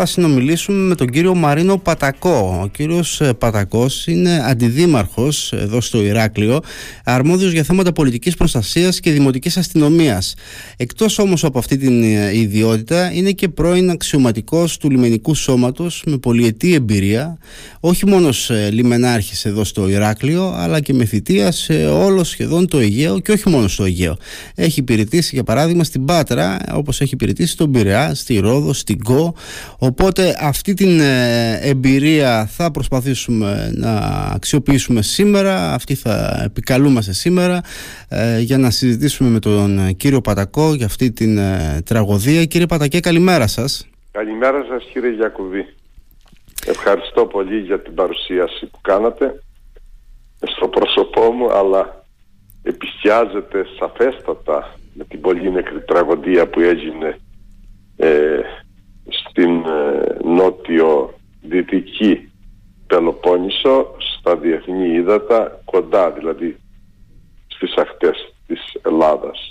θα συνομιλήσουμε με τον κύριο Μαρίνο Πατακό. Ο κύριος ε, Πατακός είναι αντιδήμαρχος εδώ στο Ηράκλειο, αρμόδιος για θέματα πολιτικής προστασίας και δημοτικής αστυνομίας. Εκτός όμως από αυτή την ε, ιδιότητα, είναι και πρώην αξιωματικός του λιμενικού σώματος με πολυετή εμπειρία, όχι μόνος λιμενάρχης εδώ στο Ηράκλειο, αλλά και με θητεία σε όλο σχεδόν το Αιγαίο και όχι μόνος στο Αιγαίο. Έχει υπηρετήσει για παράδειγμα στην Πάτρα, όπως έχει υπηρετήσει στον Πειραιά, στη Ρόδο, στην Κο. Οπότε αυτή την ε, εμπειρία θα προσπαθήσουμε να αξιοποιήσουμε σήμερα, αυτή θα επικαλούμαστε σήμερα ε, για να συζητήσουμε με τον κύριο Πατακό για αυτή την ε, τραγωδία. Κύριε Πατακέ, καλημέρα σας. Καλημέρα σας κύριε Γιακουβή. Ευχαριστώ πολύ για την παρουσίαση που κάνατε στο πρόσωπό μου αλλά επισκιάζεται σαφέστατα με την πολύ νεκρή τραγωδία που έγινε ε, στην ε, νότιο-δυτική Πελοπόννησο στα διεθνή ύδατα κοντά δηλαδή στις ακτές της Ελλάδας.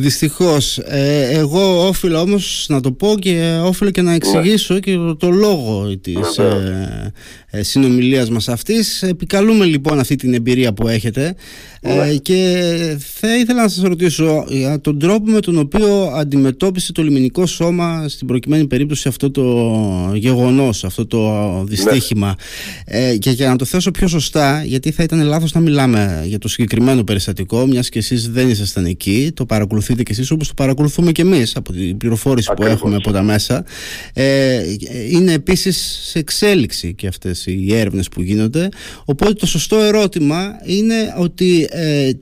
Δυστυχώς. Ε, εγώ όφιλα όμως να το πω και όφιλα και να εξηγήσω ναι. και το, λόγο της ε, ε, συνομιλίας μας αυτής. Επικαλούμε λοιπόν αυτή την εμπειρία που έχετε ε, ναι. και θα ήθελα να σας ρωτήσω για τον τρόπο με τον οποίο αντιμετώπισε το λιμενικό σώμα στην προκειμένη περίπτωση αυτό το γεγονός, αυτό το δυστύχημα ε, και για να το θέσω πιο σωστά γιατί θα ήταν λάθος να μιλάμε για το συγκεκριμένο περιστατικό μιας και εσείς δεν ήσασταν εκεί, το παρακολουθείτε και εσείς όπως το παρακολουθούμε και εμείς από την πληροφόρηση που έχουμε από τα μέσα. Ε, είναι επίσης σε εξέλιξη και αυτές οι έρευνες που γίνονται. Οπότε το σωστό ερώτημα είναι ότι ε, ε,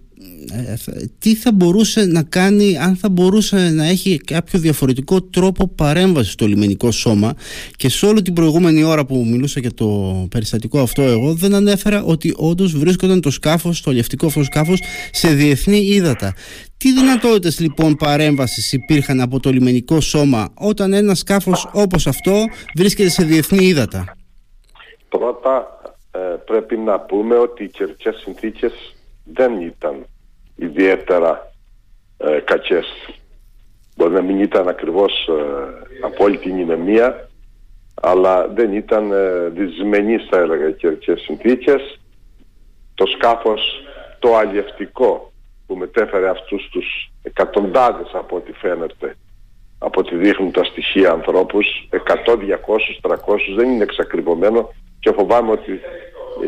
τι θα μπορούσε να κάνει αν θα μπορούσε να έχει κάποιο διαφορετικό τρόπο παρέμβασης στο λιμενικό σώμα και σε όλη την προηγούμενη ώρα που μιλούσα για το περιστατικό αυτό εγώ δεν ανέφερα ότι όντως βρίσκονταν το σκάφος, το αλλιευτικό αυτό σκάφος σε διεθνή ύδατα. Τι δυνατότητες λοιπόν παρέμβασης υπήρχαν από το λιμενικό σώμα όταν ένα σκάφος όπως αυτό βρίσκεται σε διεθνή ύδατα; Πρώτα ε, πρέπει να πούμε ότι οι καιρικές συνθήκες δεν ήταν ιδιαίτερα ε, κακές. Μπορεί να μην ήταν ακριβώς ε, απόλυτη νημεμία, αλλά δεν ήταν ε, δυσμενείς θα έλεγα οι καιρικές συνθήκες. Το σκάφος το αλλιευτικό που μετέφερε αυτούς τους εκατοντάδες από ό,τι φαίνεται από ό,τι δείχνουν τα στοιχεία ανθρώπους 100, 200, 300 δεν είναι εξακριβωμένο και φοβάμαι ότι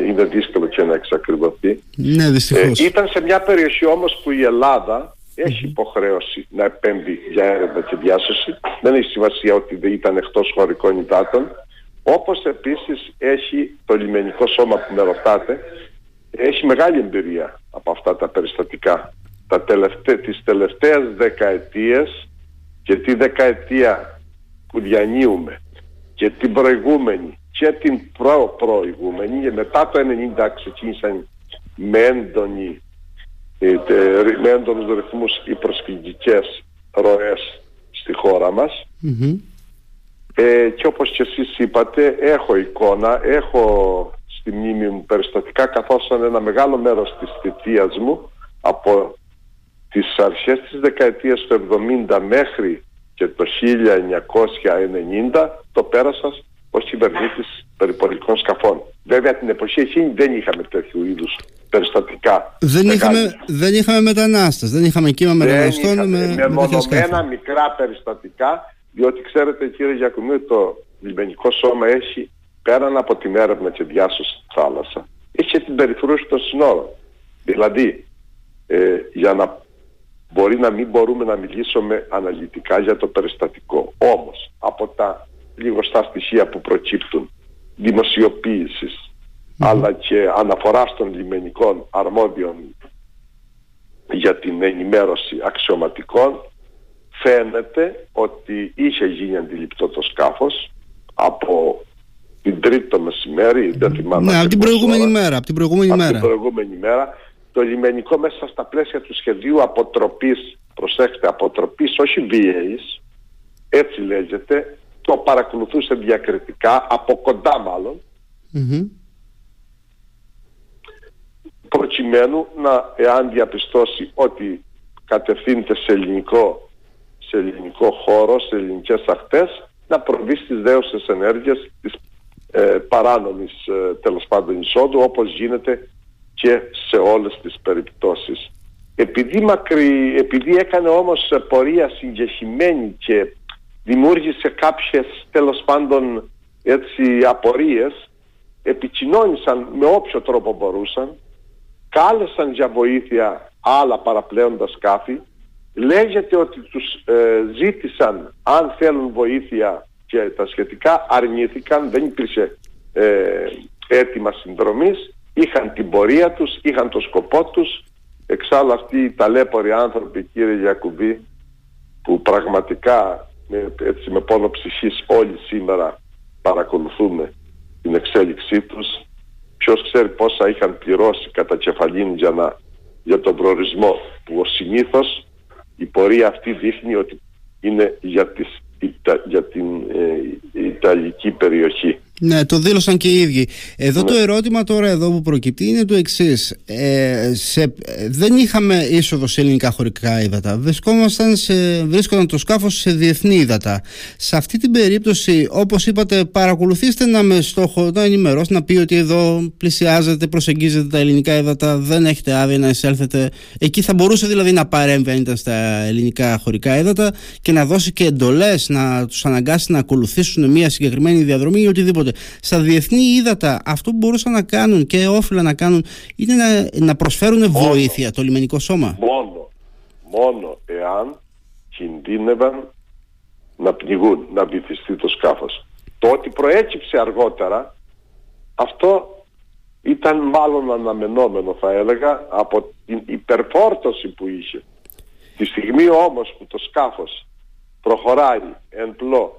είναι δύσκολο και να εξακριβωθεί. Ναι, δυστυχώς. Ε, ήταν σε μια περιοχή όμως που η Ελλάδα έχει υποχρέωση να επέμβει για έρευνα και διάσωση. Δεν έχει σημασία ότι δεν ήταν εκτός χωρικών υδάτων. Όπως επίσης έχει το λιμενικό σώμα που με ρωτάτε, έχει μεγάλη εμπειρία από αυτά τα περιστατικά. Τα τελευταί, τις τελευταίες δεκαετίες και τη δεκαετία που διανύουμε και την προηγούμενη και την προ προηγούμενη και μετά το 1990 ξεκίνησαν με, έντονη, ε, με έντονους ρυθμούς οι προσφυγικές ροές στη χώρα μας. Ε, και όπως και εσείς είπατε έχω εικόνα, έχω στη μνήμη μου περιστατικά καθώς ένα μεγάλο μέρος της θητείας μου από τις αρχές της δεκαετίας του 70 μέχρι και το 1990 το πέρασα ως κυβερνήτης περιπολικών σκαφών. Βέβαια την εποχή εκείνη δεν είχαμε τέτοιου είδους περιστατικά. Δεν είχαμε, δεν είχαμε μετανάστες, δεν είχαμε κύμα μεταναστών με, με, με μονομένα μικρά περιστατικά, διότι ξέρετε κύριε Γιακουμίου το λιμενικό σώμα έχει πέραν από την έρευνα και διάσωση στη θάλασσα, έχει και την περιφρούση των συνόρων. Δηλαδή, ε, για να μπορεί να μην μπορούμε να μιλήσουμε αναλυτικά για το περιστατικό. Όμως, από τα λιγοστά στοιχεία που προκύπτουν αλλά και αναφορά των λιμενικών αρμόδιων για την ενημέρωση αξιωματικών φαίνεται ότι είχε γίνει αντιληπτό το σκάφος από την τρίτη το μεσημέρι, δεν θυμάμαι. Ναι, από την προηγούμενη μέρα. Από την προηγούμενη μέρα. την προηγούμενη μέρα. Το λιμενικό μέσα στα πλαίσια του σχεδίου αποτροπής, προσέξτε, αποτροπής όχι βίαιης, έτσι λέγεται, το παρακολουθούσε διακριτικά, από κοντά προκειμένου να, εάν διαπιστώσει ότι κατευθύνεται σε ελληνικό, σε ελληνικό χώρο, σε ελληνικές ακτές, να προβεί στις δέωσες ενέργειες της ε, παράνομης ε, τέλος πάντων εισόδου όπως γίνεται και σε όλες τις περιπτώσεις. Επειδή, μακρι, επειδή έκανε όμως πορεία συγκεχημένη και δημιούργησε κάποιες τέλος πάντων έτσι απορίες επικοινώνησαν με όποιο τρόπο μπορούσαν κάλεσαν για βοήθεια άλλα παραπλέοντας σκάφη λέγεται ότι τους ε, ζήτησαν αν θέλουν βοήθεια και τα σχετικά αρνήθηκαν δεν υπήρξε ε, αίτημα συνδρομής είχαν την πορεία τους, είχαν το σκοπό τους. Εξάλλου αυτοί οι ταλέποροι άνθρωποι κύριε Γιακουμπή που πραγματικά με, έτσι με πόνο ψυχής όλοι σήμερα παρακολουθούμε την εξέλιξή τους ποιος ξέρει πόσα είχαν πληρώσει κατά κεφαλήν για, να, για τον προορισμό που ο συνήθως η πορεία αυτή δείχνει ότι είναι για, τις, για την ε, Ιταλική περιοχή. Ναι, το δήλωσαν και οι ίδιοι. Εδώ το ναι. ερώτημα τώρα εδώ που προκύπτει είναι το εξής. Ε, δεν είχαμε είσοδο σε ελληνικά χωρικά ύδατα. Βρισκόμασταν σε, βρίσκονταν το σκάφος σε διεθνή ύδατα. Σε αυτή την περίπτωση, όπως είπατε, παρακολουθήστε να με στόχο να ενημερώσει, να πει ότι εδώ πλησιάζετε, προσεγγίζετε τα ελληνικά ύδατα, δεν έχετε άδεια να εισέλθετε. Εκεί θα μπορούσε δηλαδή να παρέμβει αν ήταν στα ελληνικά χωρικά ύδατα και να δώσει και εντολές, να τους αναγκάσει να ακολουθήσουν μια συγκεκριμένη διαδρομή ή οτιδήποτε. Στα διεθνή ύδατα αυτό που μπορούσαν να κάνουν και όφυλα να κάνουν είναι να, να προσφέρουν βοήθεια το λιμενικό σώμα. Μόνο, μόνο εάν κινδύνευαν να πνιγούν, να βυθιστεί το σκάφος. Το ότι προέκυψε αργότερα αυτό ήταν μάλλον αναμενόμενο θα έλεγα από την υπερφόρτωση που είχε. Τη στιγμή όμως που το σκάφος προχωράει εν πλώ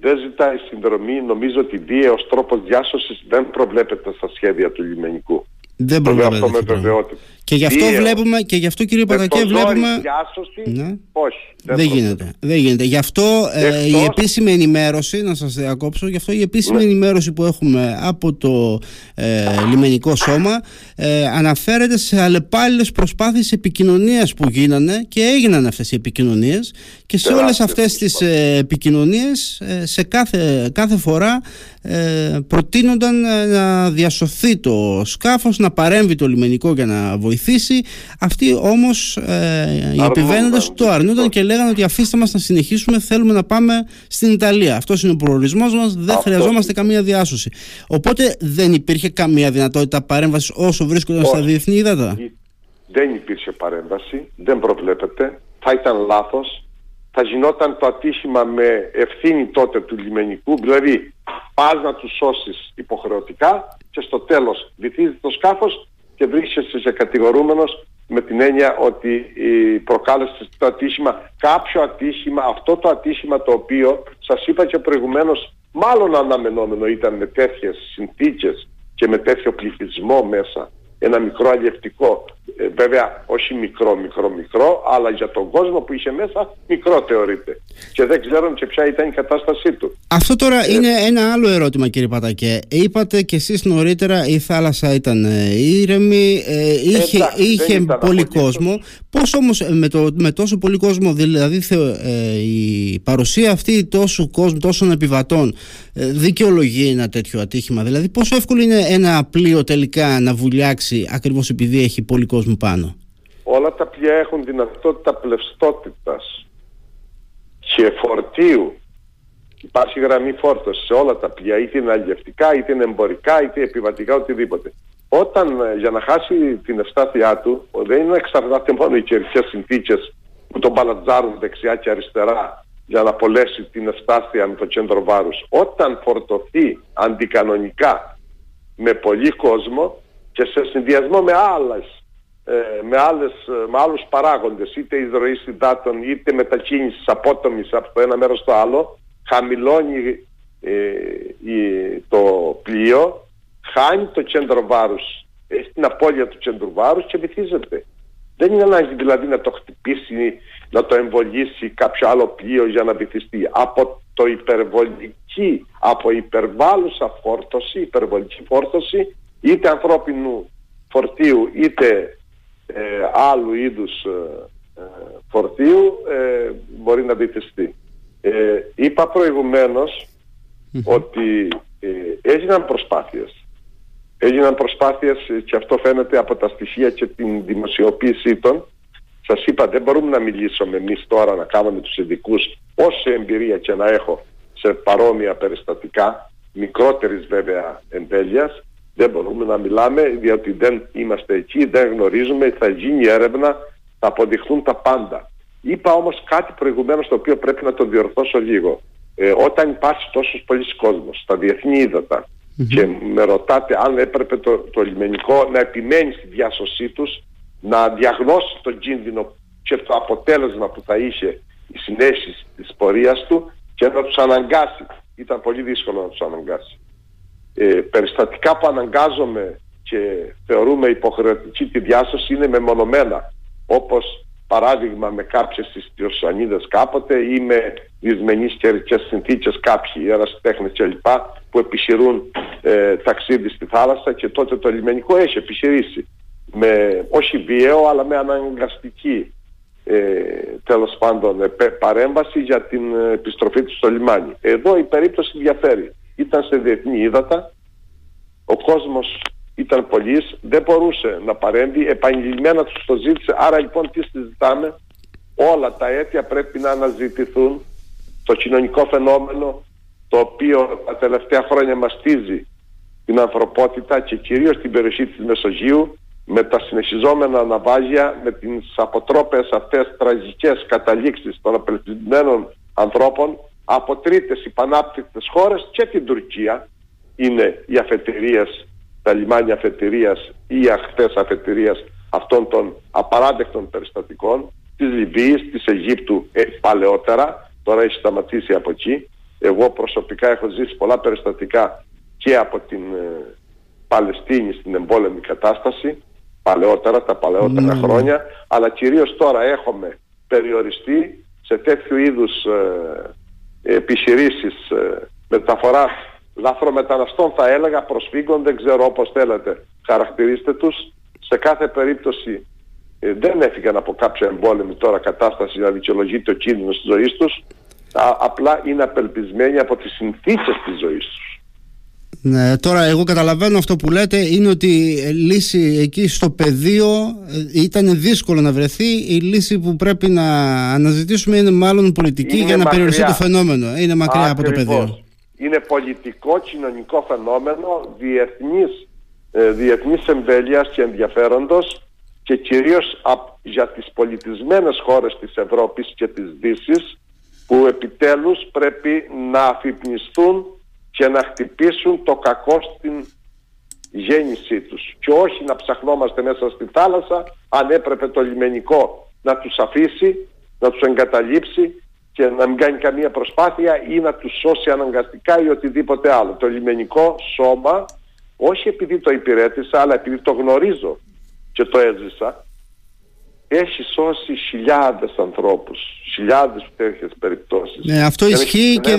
δεν ζητάει συνδρομή. Νομίζω ότι βίαιος τρόπος διάσωσης δεν προβλέπεται στα σχέδια του λιμενικού. Δεν προβλέπεται. Και γι' αυτό βλέπουμε, και γι' αυτό κύριε Πατακέ βλέπουμε... Διάσωση, ναι. όχι. Δεν, δεν γίνεται. Δεν γίνεται. Γι' αυτό ε, η επίσημη ενημέρωση, να σας διακόψω, γι' αυτό η επίσημη ναι. ενημέρωση που έχουμε από το ε, λιμενικό σώμα ε, αναφέρεται σε αλλεπάλληλες προσπάθειες επικοινωνίας που γίνανε και έγιναν αυτές οι επικοινωνίες και σε όλες αυτές τις ε, επικοινωνίες ε, σε κάθε, κάθε φορά ε, προτείνονταν να διασωθεί το σκάφος, να παρέμβει το λιμενικό για να βοηθήσει. Αυτοί όμως ε, οι επιβαίνοντες το αρνούνταν και λέγανε ότι αφήστε μας να συνεχίσουμε, θέλουμε να πάμε στην Ιταλία. Αυτός είναι ο προορισμός μας, δεν χρειαζόμαστε καμία διάσωση. Οπότε δεν υπήρχε καμία δυνατότητα παρέμβασης όσο βρίσκονταν στα διεθνή ύδατα. Δεν υπήρχε παρέμβαση, δεν προβλέπεται, θα ήταν λάθος θα γινόταν το ατύχημα με ευθύνη τότε του λιμενικού, δηλαδή πας να τους σώσεις υποχρεωτικά και στο τέλος βυθίζει το σκάφος και βρίσκεσαι σε κατηγορούμενος με την έννοια ότι προκάλεσε το ατύχημα, κάποιο ατύχημα, αυτό το ατύχημα το οποίο σας είπα και προηγουμένως μάλλον αναμενόμενο ήταν με τέτοιες συνθήκες και με τέτοιο πληθυσμό μέσα ένα μικρό αλλιευτικό. Ε, βέβαια, όχι μικρό, μικρό, μικρό, αλλά για τον κόσμο που είχε μέσα, μικρό θεωρείται. Και δεν ξέρουν και ποια ήταν η κατάστασή του. Αυτό τώρα ε, είναι ένα άλλο ερώτημα, κύριε Πατακέ. Είπατε κι εσείς νωρίτερα η θάλασσα ήταν ε, ήρεμη, ε, είχε, είχε πολύ κόσμο. Πώς όμως με, το, με τόσο πολύ κόσμο, δηλαδή η παρουσία αυτή τόσου κόσμου, τόσων επιβατών, δικαιολογεί ένα τέτοιο ατύχημα; Δηλαδή, πόσο εύκολο είναι ένα πλοίο τελικά να βουλιάξει ακριβώς επειδή έχει πολύ κόσμο πάνω. Όλα τα πλοία έχουν δυνατότητα πλευστότητας και φορτίου. Υπάρχει γραμμή φόρτωσης σε όλα τα πλοία, είτε είναι αλλιευτικά, είτε είναι εμπορικά, είτε επιβατικά, οτιδήποτε. Όταν ε, για να χάσει την ευστάθειά του, δεν είναι εξαρτάται μόνο οι καιρικές συνθήκες που τον παλατζάρουν δεξιά και αριστερά για να απολέσει την ευστάθεια με το κέντρο βάρους. Όταν φορτωθεί αντικανονικά με πολύ κόσμο, και σε συνδυασμό με άλλες ε, με, άλλες, ε, με άλλους παράγοντες είτε εισρωή συντάτων είτε μετακίνηση απότομης από το ένα μέρος στο άλλο χαμηλώνει ε, το πλοίο χάνει το κέντρο βάρους έχει την απώλεια του κέντρου βάρους και βυθίζεται. Δεν είναι ανάγκη δηλαδή να το χτυπήσει να το εμβολήσει κάποιο άλλο πλοίο για να βυθιστεί. Από το υπερβολική από υπερβάλλουσα φόρτωση υπερβολική φόρτωση είτε ανθρώπινου φορτίου είτε ε, άλλου είδους ε, ε φορτίου ε, μπορεί να βυθιστεί. Ε, είπα ότι ε, έγιναν προσπάθειες. Έγιναν προσπάθειες και αυτό φαίνεται από τα στοιχεία και την δημοσιοποίησή των. Σας είπα δεν μπορούμε να μιλήσουμε εμείς τώρα να κάνουμε τους ειδικούς όση εμπειρία και να έχω σε παρόμοια περιστατικά, μικρότερης βέβαια εμβέλειας, δεν μπορούμε να μιλάμε διότι δεν είμαστε εκεί, δεν γνωρίζουμε, θα γίνει έρευνα, θα αποδειχθούν τα πάντα. Είπα όμως κάτι προηγουμένως το οποίο πρέπει να το διορθώσω λίγο. Ε, όταν υπάρχει τόσος πολλοί κόσμος στα διεθνή και με ρωτάτε αν έπρεπε το, το λιμενικό να επιμένει στη διάσωσή τους, να διαγνώσει τον κίνδυνο και το αποτέλεσμα που θα είχε οι συνέσεις της πορείας του και να τους αναγκάσει. Ήταν πολύ δύσκολο να τους αναγκάσει. Ε, περιστατικά που αναγκάζομαι και θεωρούμε υποχρεωτική τη διάσωση είναι μεμονωμένα όπως παράδειγμα με κάποιες ιστιοσανίδες κάποτε ή με δυσμενείς καιρικές συνθήκες κάποιοι ερασιτέχνες κλπ που επιχειρούν ε, ταξίδι στη θάλασσα και τότε το λιμενικό έχει επιχειρήσει με όχι βίαιο αλλά με αναγκαστική ε, τέλος πάντων ε, παρέμβαση για την επιστροφή του στο λιμάνι. Εδώ η περίπτωση διαφέρει. Ήταν σε διεθνή ύδατα, ο κόσμος ήταν πολλής, δεν μπορούσε να παρέμβει, επαγγελμένα τους το ζήτησε, άρα λοιπόν τι συζητάμε, όλα τα αίτια πρέπει να αναζητηθούν, το κοινωνικό φαινόμενο το οποίο τα τελευταία χρόνια μαστίζει την ανθρωπότητα και κυρίως την περιοχή της Μεσογείου με τα συνεχιζόμενα ναυάγια, με τις αποτρόπες αυτές τραγικές καταλήξεις των απελπισμένων ανθρώπων από τρίτες υπανάπτυκτες χώρες και την Τουρκία είναι οι αφετηρίες τα λιμάνια αφετηρίας ή οι αχθές αφετηρίας αυτών των απαράδεκτων περιστατικών της Λιβύης, της Αιγύπτου ε, παλαιότερα, τώρα έχει σταματήσει από εκεί. Εγώ προσωπικά έχω ζήσει πολλά περιστατικά και από την ε, Παλαιστίνη στην εμπόλεμη κατάσταση, παλαιότερα, τα παλαιότερα ναι, ναι. χρόνια, αλλά κυρίως τώρα έχουμε περιοριστεί σε τέτοιου είδους ε, επιχειρήσεις ε, μεταφοράς λαθρομεταναστών θα έλεγα, προσφύγων, δεν ξέρω όπως θέλετε χαρακτηρίστε τους. Σε κάθε περίπτωση ε, δεν έφυγαν από κάποια εμπόλεμη τώρα κατάσταση να δικαιολογείται ο κίνδυνος της ζωής τους. απλά είναι απελπισμένοι από τις συνθήκες της ζωής τους. Ναι, τώρα εγώ καταλαβαίνω αυτό που λέτε είναι ότι η λύση εκεί στο πεδίο ε, ήταν δύσκολο να βρεθεί. Η λύση που πρέπει να αναζητήσουμε είναι μάλλον πολιτική για να περιοριστεί το φαινόμενο. Είναι μακριά από το πεδίο. Είναι πολιτικό, κοινωνικό φαινόμενο διεθνής, ε, διεθνής εμβέλειας και ενδιαφέροντος και κυρίως για τις πολιτισμένες χώρες της Ευρώπης και της Δύσης που επιτέλους πρέπει να αφυπνιστούν και να χτυπήσουν το κακό στην γέννησή τους και όχι να ψαχνόμαστε μέσα στη θάλασσα αν έπρεπε το λιμενικό να τους αφήσει, να τους εγκαταλείψει και να μην κάνει καμία προσπάθεια ή να τους σώσει αναγκαστικά ή οτιδήποτε άλλο. Το λιμενικό σώμα, όχι επειδή το υπηρέτησα, αλλά επειδή το γνωρίζω και το έζησα, έχει σώσει χιλιάδες ανθρώπους, χιλιάδες τέτοιες περιπτώσεις. Ναι, αυτό ισχύει και,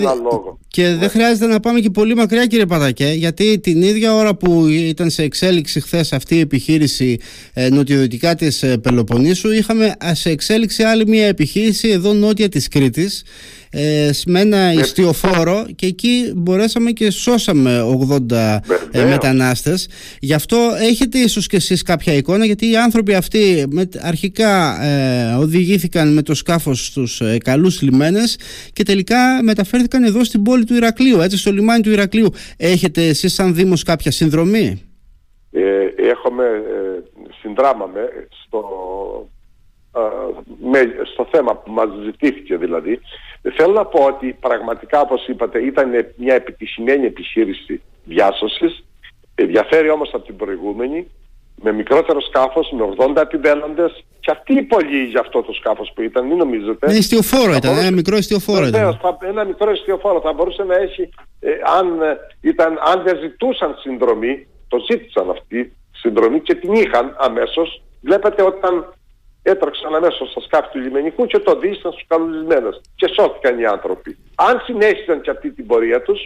και δεν ναι. χρειάζεται να πάμε και πολύ μακριά κύριε Πατακέ, γιατί την ίδια ώρα που ήταν σε εξέλιξη χθες αυτή η επιχείρηση ε, νοτιοδυτικά της ε, Πελοποννήσου, είχαμε σε εξέλιξη άλλη μια επιχείρηση εδώ νότια της Κρήτης, ε, με ένα ναι. ιστιοφόρο και εκεί μπορέσαμε και σώσαμε 80 ε, μετανάστες. Γι' αυτό έχετε ίσως και εσείς κάποια εικόνα γιατί οι άνθρωποι αυτοί με, αρχικά ε, οδηγήθηκαν με το σκάφος στους ε, καλούς λιμένες και τελικά μεταφέρθηκαν εδώ στην πόλη του Ηρακλείου, έτσι στο λιμάνι του Ηρακλείου. Έχετε εσείς σαν Δήμος κάποια συνδρομή; Ε, έχουμε, ε, συνδράμαμε στο, με, στο θέμα που μας ζητήθηκε δηλαδή Θέλω να πω ότι πραγματικά όπως είπατε ήταν μια επιτυχημένη επιχείρηση διάσωσης ενδιαφέρει όμως από την προηγούμενη με μικρότερο σκάφος, με 80 επιβαίνοντες και αυτή η πολύ για αυτό το σκάφος που ήταν, μην νομίζετε. Είναι ιστιοφόρο ήταν, ένα μικρό ιστιοφόρο ήταν. ένα μικρό ιστιοφόρο θα μπορούσε να έχει, ε, αν, ε, ήταν, αν δεν ζητούσαν συνδρομή, το ζήτησαν αυτή συνδρομή και την είχαν αμέσως. Βλέπετε όταν έτρεξαν αμέσω στα σκάφη του λιμενικού και το δίσταν στους καλουλισμένου. Και σώθηκαν οι άνθρωποι. Αν συνέχισαν και αυτή την πορεία τους,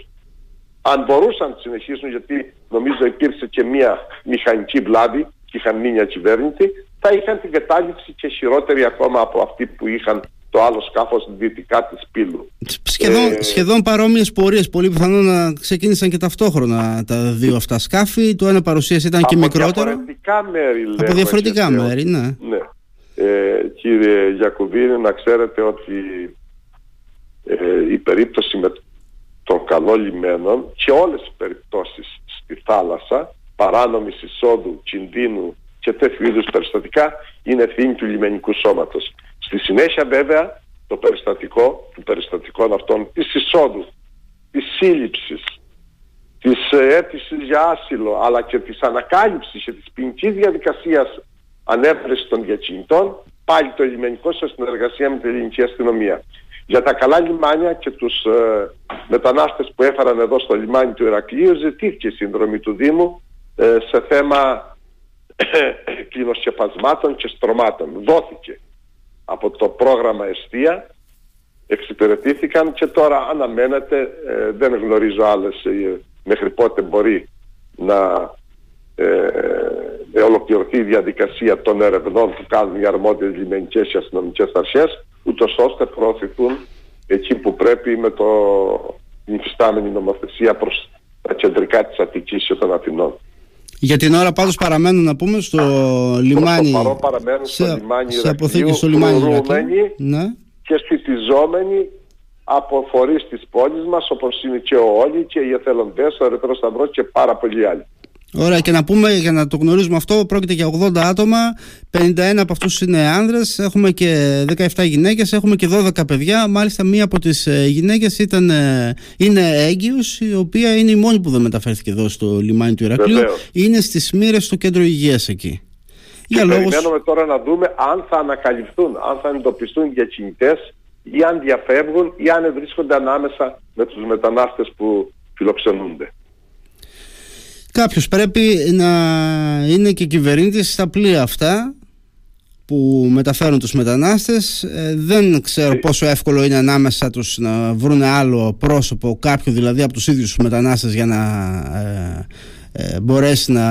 αν μπορούσαν να συνεχίσουν, γιατί νομίζω υπήρξε και μια μηχανική βλάβη και είχαν μείνει ακυβέρνητοι, θα είχαν την κατάληψη και χειρότερη ακόμα από αυτή που είχαν το άλλο σκάφος δυτικά της Πύλου. Σχεδόν, ε, σχεδόν παρόμοιες πορείες, πολύ πιθανό να ξεκίνησαν και ταυτόχρονα τα δύο αυτά σκάφη. Το ένα παρουσίαση ήταν και μικρότερο. Από διαφορετικά μέρη Από διαφορετικά μέρη, ναι. Ναι. Ε, κύριε Γιακουβίνη, να ξέρετε ότι ε, η περίπτωση με των καλών λιμένων και όλες οι περιπτώσεις στη θάλασσα παράνομης εισόδου, κινδύνου και τέτοιου είδους περιστατικά είναι ευθύνη του λιμενικού σώματος. Στη συνέχεια βέβαια το περιστατικό των περιστατικών αυτών της εισόδου, της σύλληψης, της αίτησης για άσυλο αλλά και της ανακάλυψης και της ποινικής διαδικασίας ανέβρεση των διακινητών πάλι το λιμενικό σε συνεργασία με την ελληνική αστυνομία. Για τα καλά λιμάνια και τους ε, μετανάστες που έφεραν εδώ στο λιμάνι του Ηρακλείου ζητήθηκε η συνδρομή του Δήμου ε, σε θέμα κλινοσκεπασμάτων και στρωμάτων. Δόθηκε από το πρόγραμμα Εστία, εξυπηρετήθηκαν και τώρα αναμένεται, ε, δεν γνωρίζω άλλες ε, μέχρι πότε μπορεί να ε, ολοκληρωθεί η διαδικασία των ερευνών που κάνουν οι αρμόδιες λιμενικές και αστυνομικές αρχές, ούτως ώστε προωθηθούν εκεί που πρέπει με το υφιστάμενη νομοθεσία προς τα κεντρικά της Αττικής και των Αθηνών. Για την ώρα πάντως παραμένουν να πούμε στο λιμάνι. Προς το παραμένουν σε, στο λιμάνι σε αποθήκη στο λιμάνι ναι. και σπιτιζόμενοι από φορείς της πόλης μας όπως είναι και ο Όλη και οι εθελοντές, ο Ερυθρός Σταυρός και πάρα πολλοί άλλοι. Ωραία, και να πούμε για να το γνωρίζουμε αυτό, πρόκειται για 80 άτομα, 51 από αυτούς είναι άνδρες, έχουμε και 17 γυναίκες, έχουμε και 12 παιδιά. Μάλιστα, μία από τις ε, γυναίκες ε, είναι έγκυος, η οποία είναι η μόνη που δεν μεταφέρθηκε εδώ στο λιμάνι του Ηρακλείου. Είναι στις μοίρες στο κέντρο υγείας εκεί. Και για περιμένουμε τώρα να δούμε αν θα ανακαλυφθούν, αν θα εντοπιστούν διακινητέ ή αν διαφεύγουν ή αν βρίσκονται ανάμεσα με τους μετανάστες που φιλοξενούνται. Κάποιος πρέπει να είναι και κυβερνήτης στα πλοία αυτά που μεταφέρουν τους μετανάστες. Ε, δεν ξέρω πόσο εύκολο είναι ανάμεσα τους να βρουν άλλο πρόσωπο κάποιο δηλαδή από τους ίδιους τους μετανάστες για να ε, ε, μπορέσει να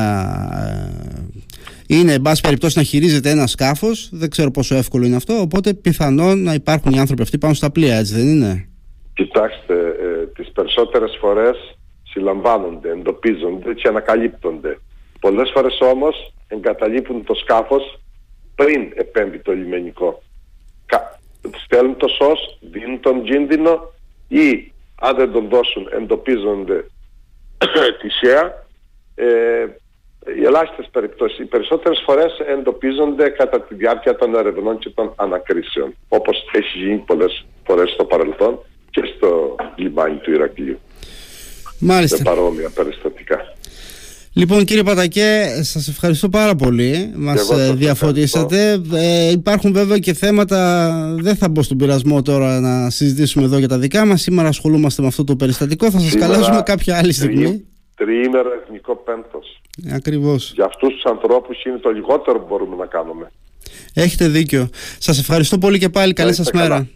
είναι εν πάση περιπτώσει να χειρίζεται ένα σκάφος. Δεν ξέρω πόσο εύκολο είναι αυτό οπότε πιθανόν να υπάρχουν οι άνθρωποι αυτοί πάνω στα πλοία έτσι δεν είναι; Κοιτάξτε τις περισσότερες φορές συλλαμβάνονται, εντοπίζονται και ανακαλύπτονται. Πολλές φορές όμως εγκαταλείπουν το σκάφος πριν επέμβει το λιμενικό. Στέλνουν το σως, δίνουν τον κίνδυνο ή αν δεν τον δώσουν εντοπίζονται τυχαία. Ε, οι ελάχιστες περιπτώσεις, οι περισσότερες φορές εντοπίζονται κατά τη διάρκεια των ερευνών και των ανακρίσεων όπως έχει γίνει πολλές φορές στο παρελθόν και στο λιμάνι του Ηρακλείου. Μάλιστα. Σε παρόμοια περιστατικά. Λοιπόν κύριε Πατακέ, σας ευχαριστώ πάρα πολύ, μας ε, διαφωτίσατε. Ε, υπάρχουν βέβαια και θέματα, δεν θα μπω στον πειρασμό τώρα να συζητήσουμε εδώ για τα δικά μας. Σήμερα ασχολούμαστε με αυτό το περιστατικό, θα σας καλέσουμε κάποια άλλη στιγμή. Τριήμερο εθνικό πέμπτος. Ε, ακριβώς. Για αυτούς τους ανθρώπους είναι το λιγότερο που μπορούμε να κάνουμε. Έχετε δίκιο. Σας ευχαριστώ πολύ και πάλι. Καλή σας μέρα.